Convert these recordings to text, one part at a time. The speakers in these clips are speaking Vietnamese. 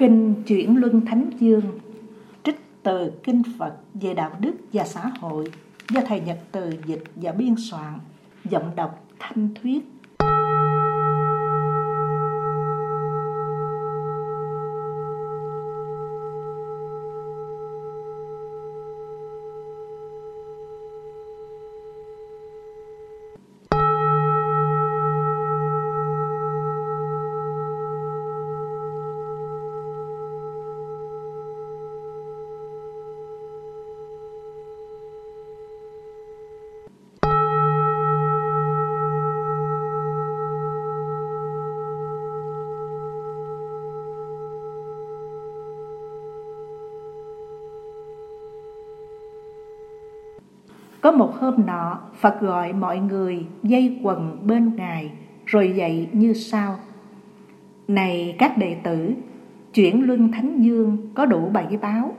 Kinh Chuyển Luân Thánh Dương Trích từ Kinh Phật về đạo đức và xã hội do Thầy Nhật Từ dịch và biên soạn, Giọng đọc Thanh Thuyết. Có một hôm nọ, Phật gọi mọi người dây quần bên Ngài, rồi dạy như sau. Này các đệ tử, chuyển luân thánh dương có đủ bảy báo.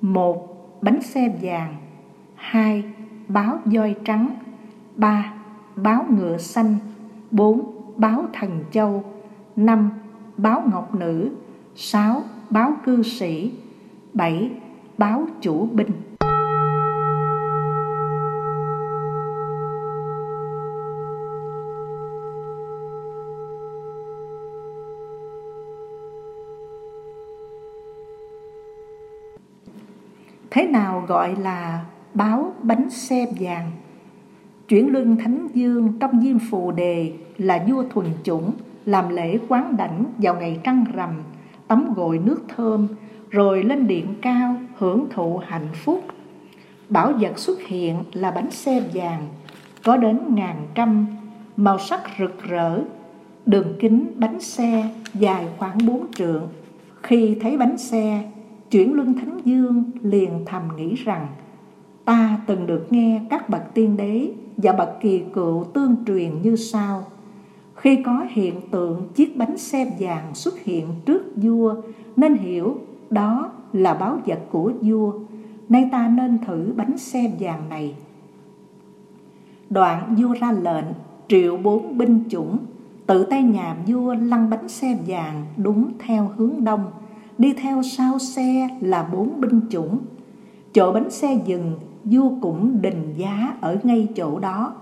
Một, bánh xe vàng. Hai, báo voi trắng. Ba, báo ngựa xanh. Bốn, báo thần châu. Năm, báo ngọc nữ. Sáu, báo cư sĩ. Bảy, báo chủ binh. Thế nào gọi là báo bánh xe vàng? Chuyển lưng Thánh Dương trong diêm phù đề là vua thuần chủng làm lễ quán đảnh vào ngày trăng rằm, tắm gội nước thơm, rồi lên điện cao hưởng thụ hạnh phúc. Bảo vật xuất hiện là bánh xe vàng, có đến ngàn trăm, màu sắc rực rỡ, đường kính bánh xe dài khoảng bốn trượng. Khi thấy bánh xe, Chuyển Luân Thánh Dương liền thầm nghĩ rằng, Ta từng được nghe các bậc tiên đế và bậc kỳ cựu tương truyền như sau. Khi có hiện tượng chiếc bánh xe vàng xuất hiện trước vua, Nên hiểu đó là báo vật của vua. Nay ta nên thử bánh xe vàng này. Đoạn vua ra lệnh, triệu bốn binh chủng, Tự tay nhà vua lăn bánh xe vàng đúng theo hướng đông đi theo sau xe là bốn binh chủng. Chỗ bánh xe dừng, vua cũng đình giá ở ngay chỗ đó.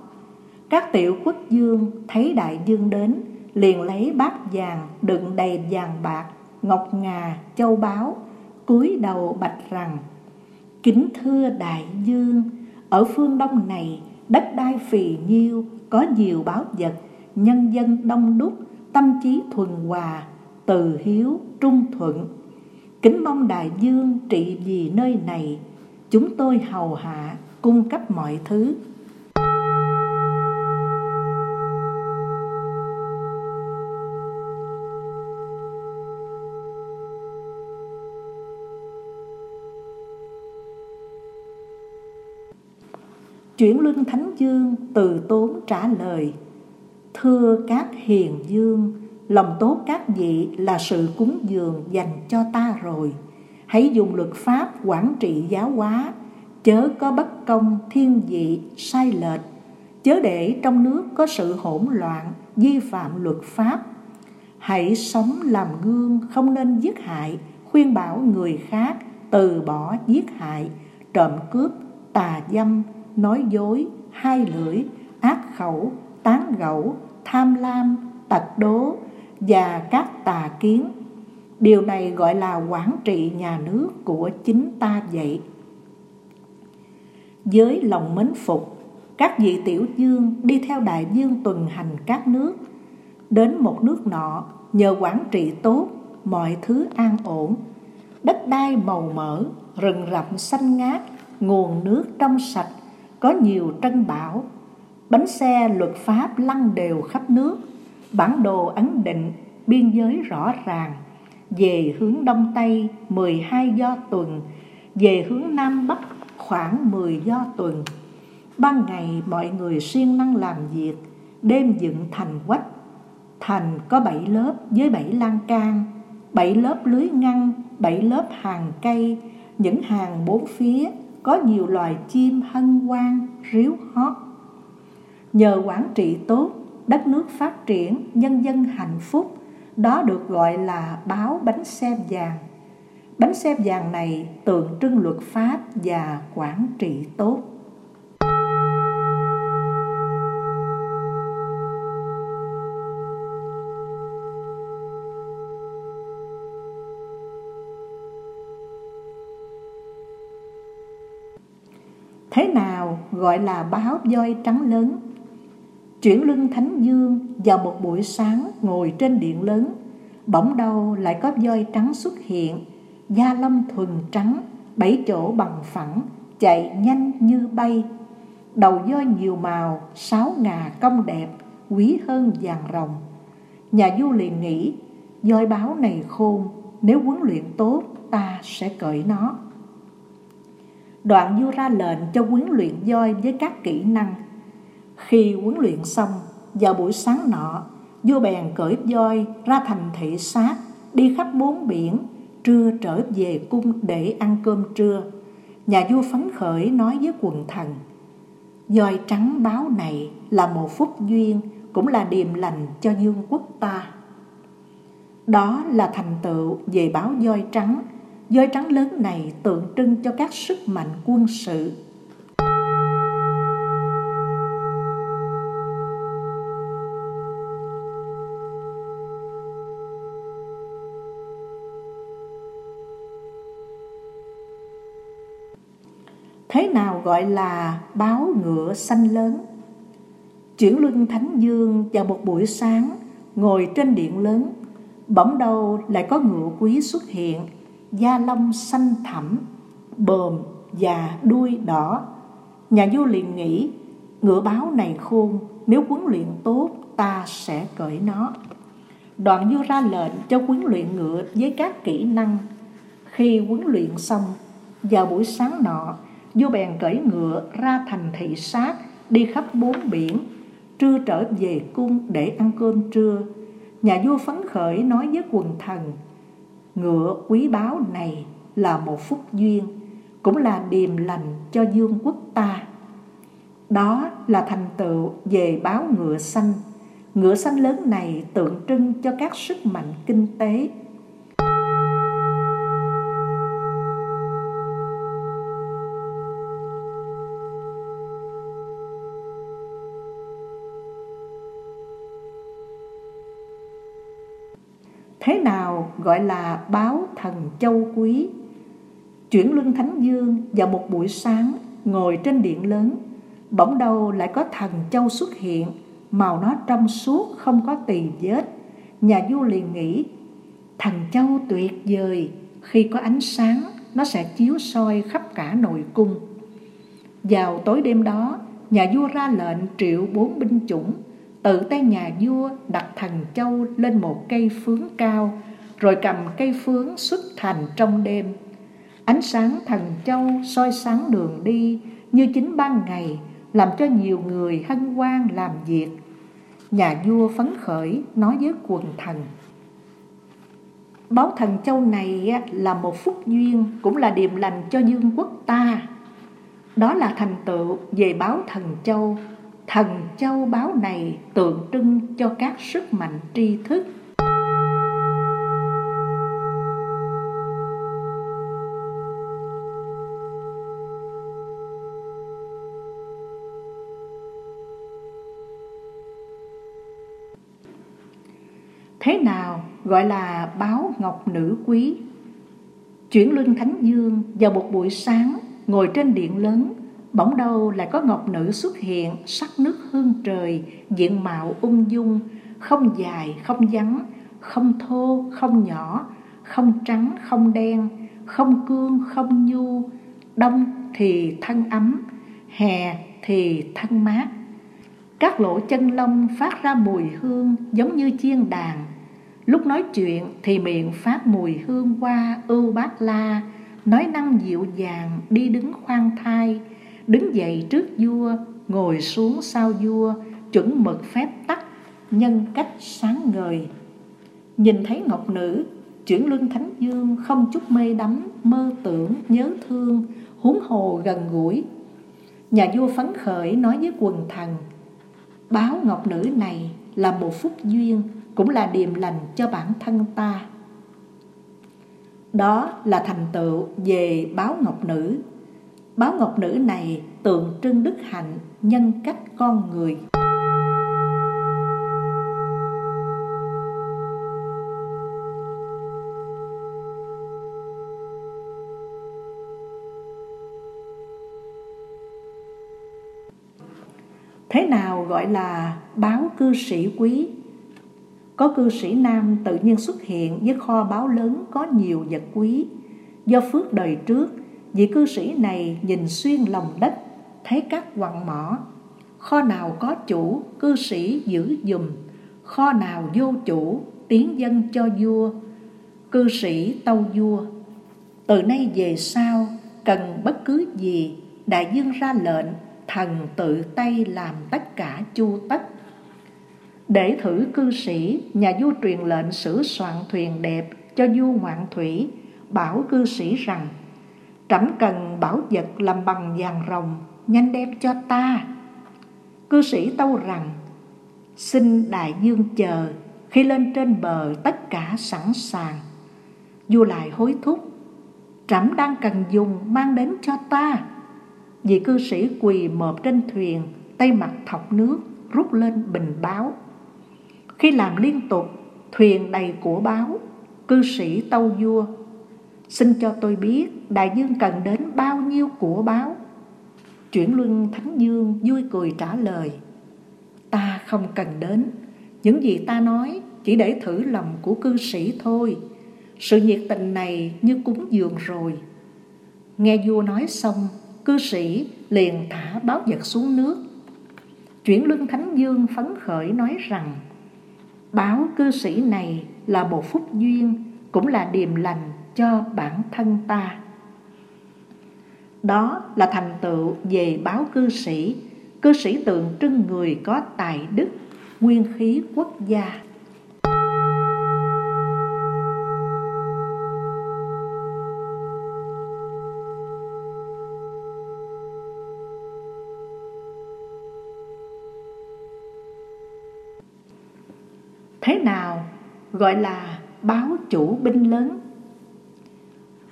Các tiểu quốc dương thấy đại dương đến, liền lấy bát vàng đựng đầy vàng bạc, ngọc ngà, châu báu, cúi đầu bạch rằng Kính thưa đại dương, ở phương đông này đất đai phì nhiêu, có nhiều báo vật, nhân dân đông đúc, tâm trí thuần hòa, từ hiếu, trung thuận, Kính mong đại dương trị vì nơi này. Chúng tôi hầu hạ, cung cấp mọi thứ. Chuyển luân Thánh Dương từ tốn trả lời, Thưa các hiền dương Lòng tốt các vị là sự cúng dường dành cho ta rồi. Hãy dùng luật pháp quản trị giáo hóa, chớ có bất công, thiên vị, sai lệch, chớ để trong nước có sự hỗn loạn, vi phạm luật pháp. Hãy sống làm gương, không nên giết hại, khuyên bảo người khác từ bỏ giết hại, trộm cướp, tà dâm, nói dối, hai lưỡi, ác khẩu, tán gẫu, tham lam, tật đố, và các tà kiến. Điều này gọi là quản trị nhà nước của chính ta vậy. Với lòng mến phục, các vị tiểu dương đi theo đại dương tuần hành các nước. Đến một nước nọ, nhờ quản trị tốt, mọi thứ an ổn. Đất đai màu mỡ, rừng rậm xanh ngát, nguồn nước trong sạch, có nhiều trân bảo. Bánh xe luật pháp lăn đều khắp nước, bản đồ ấn định, biên giới rõ ràng, về hướng đông tây 12 do tuần, về hướng nam bắc khoảng 10 do tuần. Ban ngày mọi người siêng năng làm việc, đêm dựng thành quách. Thành có bảy lớp với bảy lan can, bảy lớp lưới ngăn, bảy lớp hàng cây. Những hàng bốn phía có nhiều loài chim hân hoan, ríu hót. Nhờ quản trị tốt đất nước phát triển, nhân dân hạnh phúc đó được gọi là báo bánh xe vàng. Bánh xe vàng này tượng trưng luật pháp và quản trị tốt. Thế nào gọi là báo voi trắng lớn? Chuyển lưng Thánh Dương vào một buổi sáng ngồi trên điện lớn, bỗng đâu lại có voi trắng xuất hiện, da lông thuần trắng, bảy chỗ bằng phẳng, chạy nhanh như bay. Đầu voi nhiều màu, sáu ngà cong đẹp, quý hơn vàng rồng. Nhà du liền nghĩ, voi báo này khôn, nếu huấn luyện tốt ta sẽ cởi nó. Đoạn vua ra lệnh cho huấn luyện voi với các kỹ năng. Khi huấn luyện xong, vào buổi sáng nọ, vua bèn cởi voi ra thành thị sát, đi khắp bốn biển, trưa trở về cung để ăn cơm trưa. Nhà vua phấn khởi nói với quần thần, voi trắng báo này là một phúc duyên, cũng là điềm lành cho dương quốc ta. Đó là thành tựu về báo voi trắng Voi trắng lớn này tượng trưng cho các sức mạnh quân sự. Thế nào gọi là báo ngựa xanh lớn? Chuyển luân Thánh Dương vào một buổi sáng, ngồi trên điện lớn, bỗng đâu lại có ngựa quý xuất hiện da lông xanh thẳm, bờm và đuôi đỏ. Nhà vua liền nghĩ, ngựa báo này khôn, nếu huấn luyện tốt ta sẽ cởi nó. Đoạn vua ra lệnh cho huấn luyện ngựa với các kỹ năng. Khi huấn luyện xong, vào buổi sáng nọ, vua bèn cởi ngựa ra thành thị sát, đi khắp bốn biển, trưa trở về cung để ăn cơm trưa. Nhà vua phấn khởi nói với quần thần, ngựa quý báu này là một phúc duyên cũng là điềm lành cho dương quốc ta đó là thành tựu về báo ngựa xanh ngựa xanh lớn này tượng trưng cho các sức mạnh kinh tế Thế nào gọi là báo thần châu quý? Chuyển luân Thánh Dương vào một buổi sáng ngồi trên điện lớn, bỗng đâu lại có thần châu xuất hiện, màu nó trong suốt không có tì vết. Nhà vua liền nghĩ, thần châu tuyệt vời, khi có ánh sáng nó sẽ chiếu soi khắp cả nội cung. Vào tối đêm đó, nhà vua ra lệnh triệu bốn binh chủng tự tay nhà vua đặt thần châu lên một cây phướng cao, rồi cầm cây phướng xuất thành trong đêm. Ánh sáng thần châu soi sáng đường đi như chính ban ngày, làm cho nhiều người hân hoan làm việc. Nhà vua phấn khởi nói với quần thần. Báo thần châu này là một phúc duyên, cũng là điềm lành cho dương quốc ta. Đó là thành tựu về báo thần châu thần châu báu này tượng trưng cho các sức mạnh tri thức Thế nào gọi là báo ngọc nữ quý? Chuyển luân Thánh Dương vào một buổi sáng ngồi trên điện lớn Bỗng đâu lại có ngọc nữ xuất hiện, sắc nước hương trời, diện mạo ung dung, không dài, không vắng, không thô, không nhỏ, không trắng, không đen, không cương, không nhu, đông thì thân ấm, hè thì thân mát. Các lỗ chân lông phát ra mùi hương giống như chiên đàn. Lúc nói chuyện thì miệng phát mùi hương hoa ưu bát la, nói năng dịu dàng, đi đứng khoan thai đứng dậy trước vua, ngồi xuống sau vua, chuẩn mực phép tắc, nhân cách sáng ngời. Nhìn thấy ngọc nữ chuyển luân thánh dương không chút mê đắm, mơ tưởng, nhớ thương, huống hồ gần gũi. Nhà vua phấn khởi nói với quần thần, báo ngọc nữ này là một phúc duyên, cũng là điềm lành cho bản thân ta. Đó là thành tựu về báo ngọc nữ báo ngọc nữ này tượng trưng đức hạnh nhân cách con người. Thế nào gọi là báo cư sĩ quý? Có cư sĩ nam tự nhiên xuất hiện với kho báo lớn có nhiều vật quý. Do phước đời trước vị cư sĩ này nhìn xuyên lòng đất, thấy các quặng mỏ. Kho nào có chủ, cư sĩ giữ dùm kho nào vô chủ, tiến dân cho vua. Cư sĩ tâu vua, từ nay về sau, cần bất cứ gì, đại dương ra lệnh, thần tự tay làm tất cả chu tất. Để thử cư sĩ, nhà vua truyền lệnh sử soạn thuyền đẹp cho vua ngoạn thủy, bảo cư sĩ rằng trẫm cần bảo vật làm bằng vàng rồng, nhanh đem cho ta. Cư sĩ tâu rằng, xin đại dương chờ, khi lên trên bờ tất cả sẵn sàng. Vua lại hối thúc, trẫm đang cần dùng mang đến cho ta. Vị cư sĩ quỳ mộp trên thuyền, tay mặt thọc nước, rút lên bình báo. Khi làm liên tục, thuyền đầy của báo, cư sĩ tâu vua xin cho tôi biết đại dương cần đến bao nhiêu của báo. Chuyển luân thánh dương vui cười trả lời, ta không cần đến. Những gì ta nói chỉ để thử lòng của cư sĩ thôi. Sự nhiệt tình này như cúng dường rồi. Nghe vua nói xong, cư sĩ liền thả báo vật xuống nước. Chuyển luân thánh dương phấn khởi nói rằng, báo cư sĩ này là một phúc duyên, cũng là điềm lành cho bản thân ta. Đó là thành tựu về báo cư sĩ. Cư sĩ tượng trưng người có tài đức, nguyên khí quốc gia. Thế nào gọi là báo chủ binh lớn?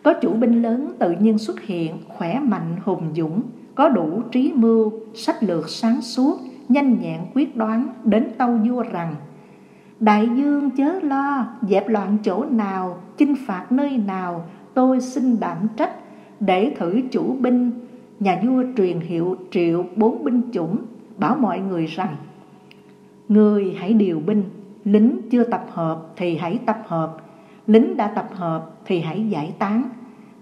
Có chủ binh lớn tự nhiên xuất hiện, khỏe mạnh, hùng dũng, có đủ trí mưu, sách lược sáng suốt, nhanh nhẹn quyết đoán, đến tâu vua rằng, đại dương chớ lo, dẹp loạn chỗ nào, chinh phạt nơi nào, tôi xin đảm trách, để thử chủ binh. Nhà vua truyền hiệu triệu bốn binh chủng, bảo mọi người rằng, người hãy điều binh, lính chưa tập hợp thì hãy tập hợp lính đã tập hợp thì hãy giải tán.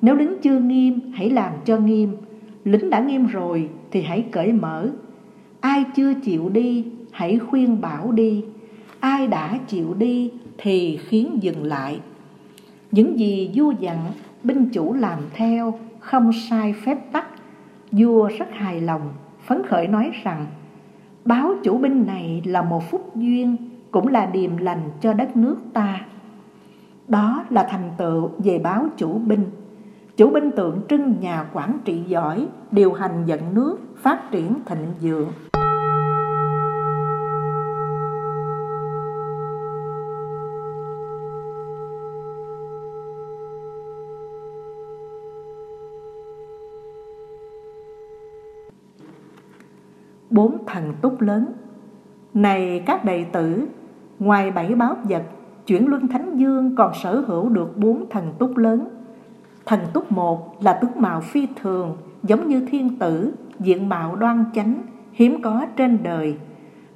Nếu lính chưa nghiêm, hãy làm cho nghiêm. Lính đã nghiêm rồi thì hãy cởi mở. Ai chưa chịu đi, hãy khuyên bảo đi. Ai đã chịu đi thì khiến dừng lại. Những gì vua dặn, binh chủ làm theo, không sai phép tắc. Vua rất hài lòng, phấn khởi nói rằng, báo chủ binh này là một phúc duyên, cũng là điềm lành cho đất nước ta đó là thành tựu về báo chủ binh. Chủ binh tượng trưng nhà quản trị giỏi, điều hành dẫn nước, phát triển thịnh vượng. Bốn thần túc lớn. Này các đệ tử, ngoài bảy báo vật chuyển luân thánh dương còn sở hữu được bốn thần túc lớn. Thần túc một là tướng mạo phi thường, giống như thiên tử, diện mạo đoan chánh, hiếm có trên đời.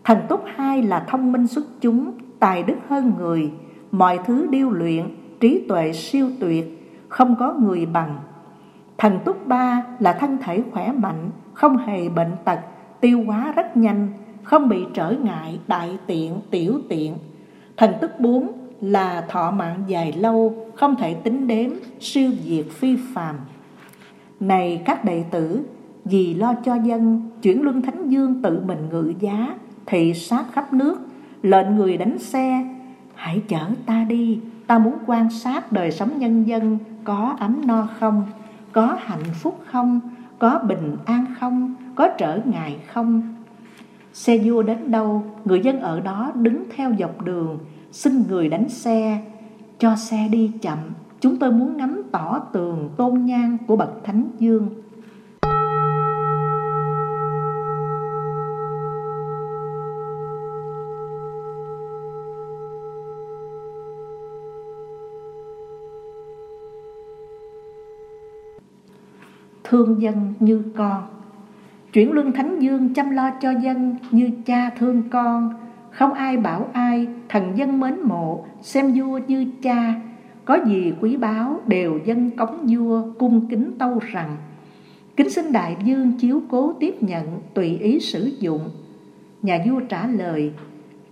Thần túc hai là thông minh xuất chúng, tài đức hơn người, mọi thứ điêu luyện, trí tuệ siêu tuyệt, không có người bằng. Thần túc ba là thân thể khỏe mạnh, không hề bệnh tật, tiêu hóa rất nhanh, không bị trở ngại đại tiện, tiểu tiện. Thần túc bốn là thọ mạng dài lâu, không thể tính đếm siêu diệt phi phàm. Này các đệ tử, vì lo cho dân, chuyển luân thánh dương tự mình ngự giá, thị sát khắp nước, lệnh người đánh xe, hãy chở ta đi, ta muốn quan sát đời sống nhân dân có ấm no không, có hạnh phúc không, có bình an không, có trở ngại không. Xe vua đến đâu, người dân ở đó đứng theo dọc đường xin người đánh xe. Cho xe đi chậm. Chúng tôi muốn ngắm tỏ tường tôn nhang của bậc thánh dương. Thương dân như con. Chuyển luân thánh dương chăm lo cho dân như cha thương con không ai bảo ai, thần dân mến mộ, xem vua như cha. Có gì quý báu, đều dân cống vua, cung kính tâu rằng, kính xin đại dương chiếu cố tiếp nhận, tùy ý sử dụng. Nhà vua trả lời,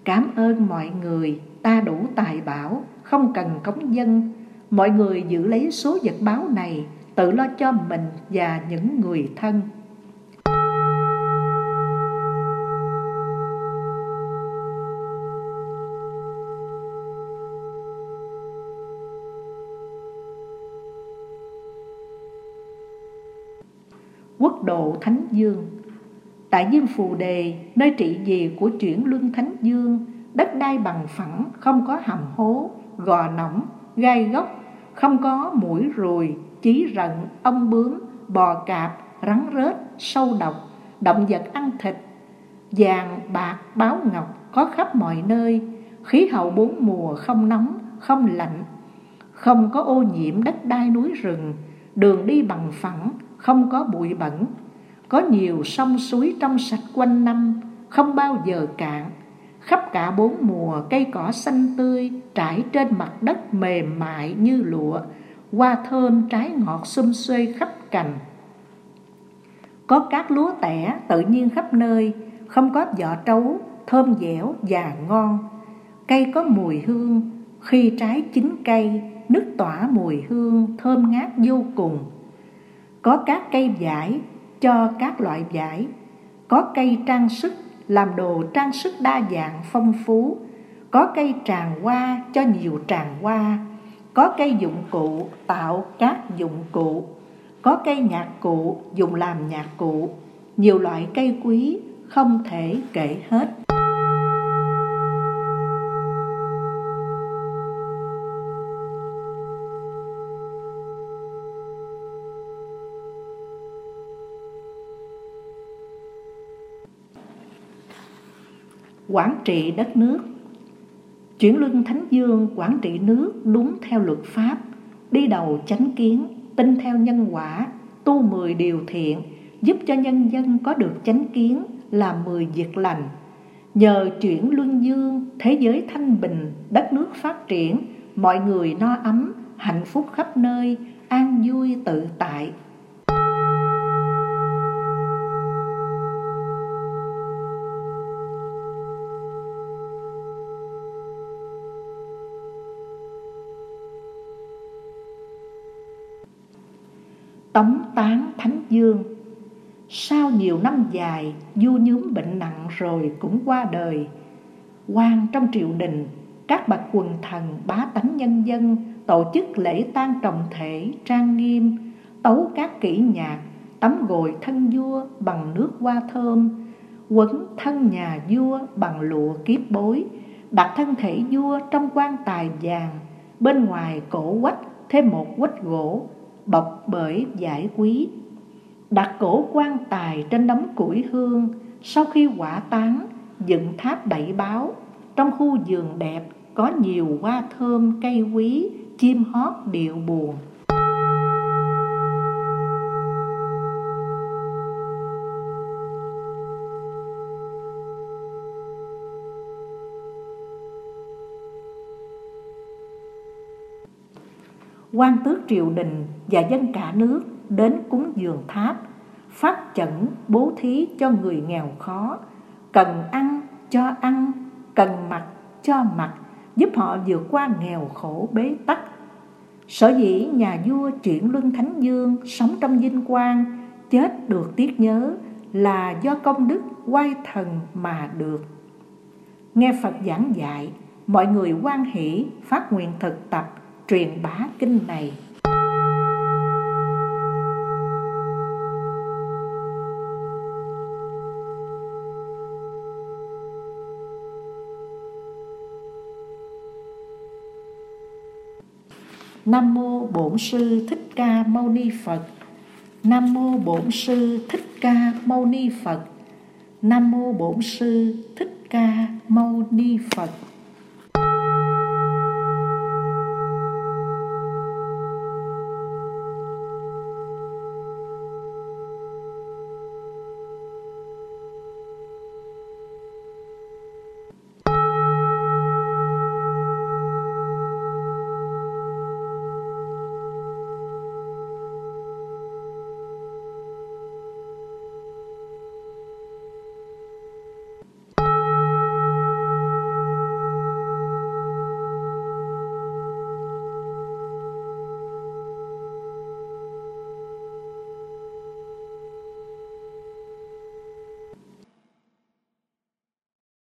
cảm ơn mọi người, ta đủ tài bảo, không cần cống dân. Mọi người giữ lấy số vật báo này, tự lo cho mình và những người thân. Độ Thánh Dương. Tại Dương Phù Đề, nơi trị vì của chuyển luân Thánh Dương, đất đai bằng phẳng, không có hầm hố, gò nõm, gai góc, không có mũi ruồi, chí rận, ong bướm, bò cạp, rắn rết, sâu độc, động vật ăn thịt, vàng, bạc, báo ngọc có khắp mọi nơi, khí hậu bốn mùa không nóng, không lạnh, không có ô nhiễm đất đai núi rừng, đường đi bằng phẳng, không có bụi bẩn, có nhiều sông suối trong sạch quanh năm, không bao giờ cạn, khắp cả bốn mùa cây cỏ xanh tươi trải trên mặt đất mềm mại như lụa, hoa thơm trái ngọt xum xuê khắp cành. Có các lúa tẻ tự nhiên khắp nơi, không có vỏ trấu, thơm dẻo và ngon. Cây có mùi hương, khi trái chín cây, nước tỏa mùi hương thơm ngát vô cùng. Có các cây vải cho các loại vải, có cây trang sức làm đồ trang sức đa dạng phong phú, có cây tràng hoa cho nhiều tràng hoa, có cây dụng cụ tạo các dụng cụ, có cây nhạc cụ dùng làm nhạc cụ, nhiều loại cây quý không thể kể hết. Quản trị đất nước. Chuyển luân thánh dương quản trị nước đúng theo luật pháp, đi đầu chánh kiến, tin theo nhân quả, tu mười điều thiện, giúp cho nhân dân có được chánh kiến là mười việc lành. Nhờ chuyển luân dương, thế giới thanh bình, đất nước phát triển, mọi người no ấm, hạnh phúc khắp nơi, an vui tự tại. Tống tán thánh dương. Sau nhiều năm dài vua nhúm bệnh nặng rồi cũng qua đời quan trong triều đình, các bậc quần thần, bá tánh nhân dân tổ chức lễ tang trọng thể, trang nghiêm, tấu các kỹ nhạc, tắm gội thân vua bằng nước hoa thơm, quấn thân nhà vua bằng lụa kiếp bối, đặt thân thể vua trong quan tài vàng, bên ngoài cổ quách thêm một quách gỗ bọc bởi giải quý. Đặt cổ quan tài trên đống củi hương, sau khi quả tán, dựng tháp đẩy báo. Trong khu vườn đẹp có nhiều hoa thơm cây quý, chim hót điệu buồn. Quan tước triều đình và dân cả nước đến cúng dường tháp, phát chẩn bố thí cho người nghèo khó, cần ăn cho ăn, cần mặc cho mặc, giúp họ vượt qua nghèo khổ bế tắc. Sở dĩ nhà vua chuyển luân Thánh Dương sống trong vinh quang, chết được tiếc nhớ là do công đức quay thần mà được. Nghe Phật giảng dạy, mọi người quan hỷ phát nguyện thực tập truyền bá kinh này Nam mô Bổn sư Thích Ca Mâu Ni Phật. Nam mô Bổn sư Thích Ca Mâu Ni Phật. Nam mô Bổn sư Thích Ca Mâu Ni Phật.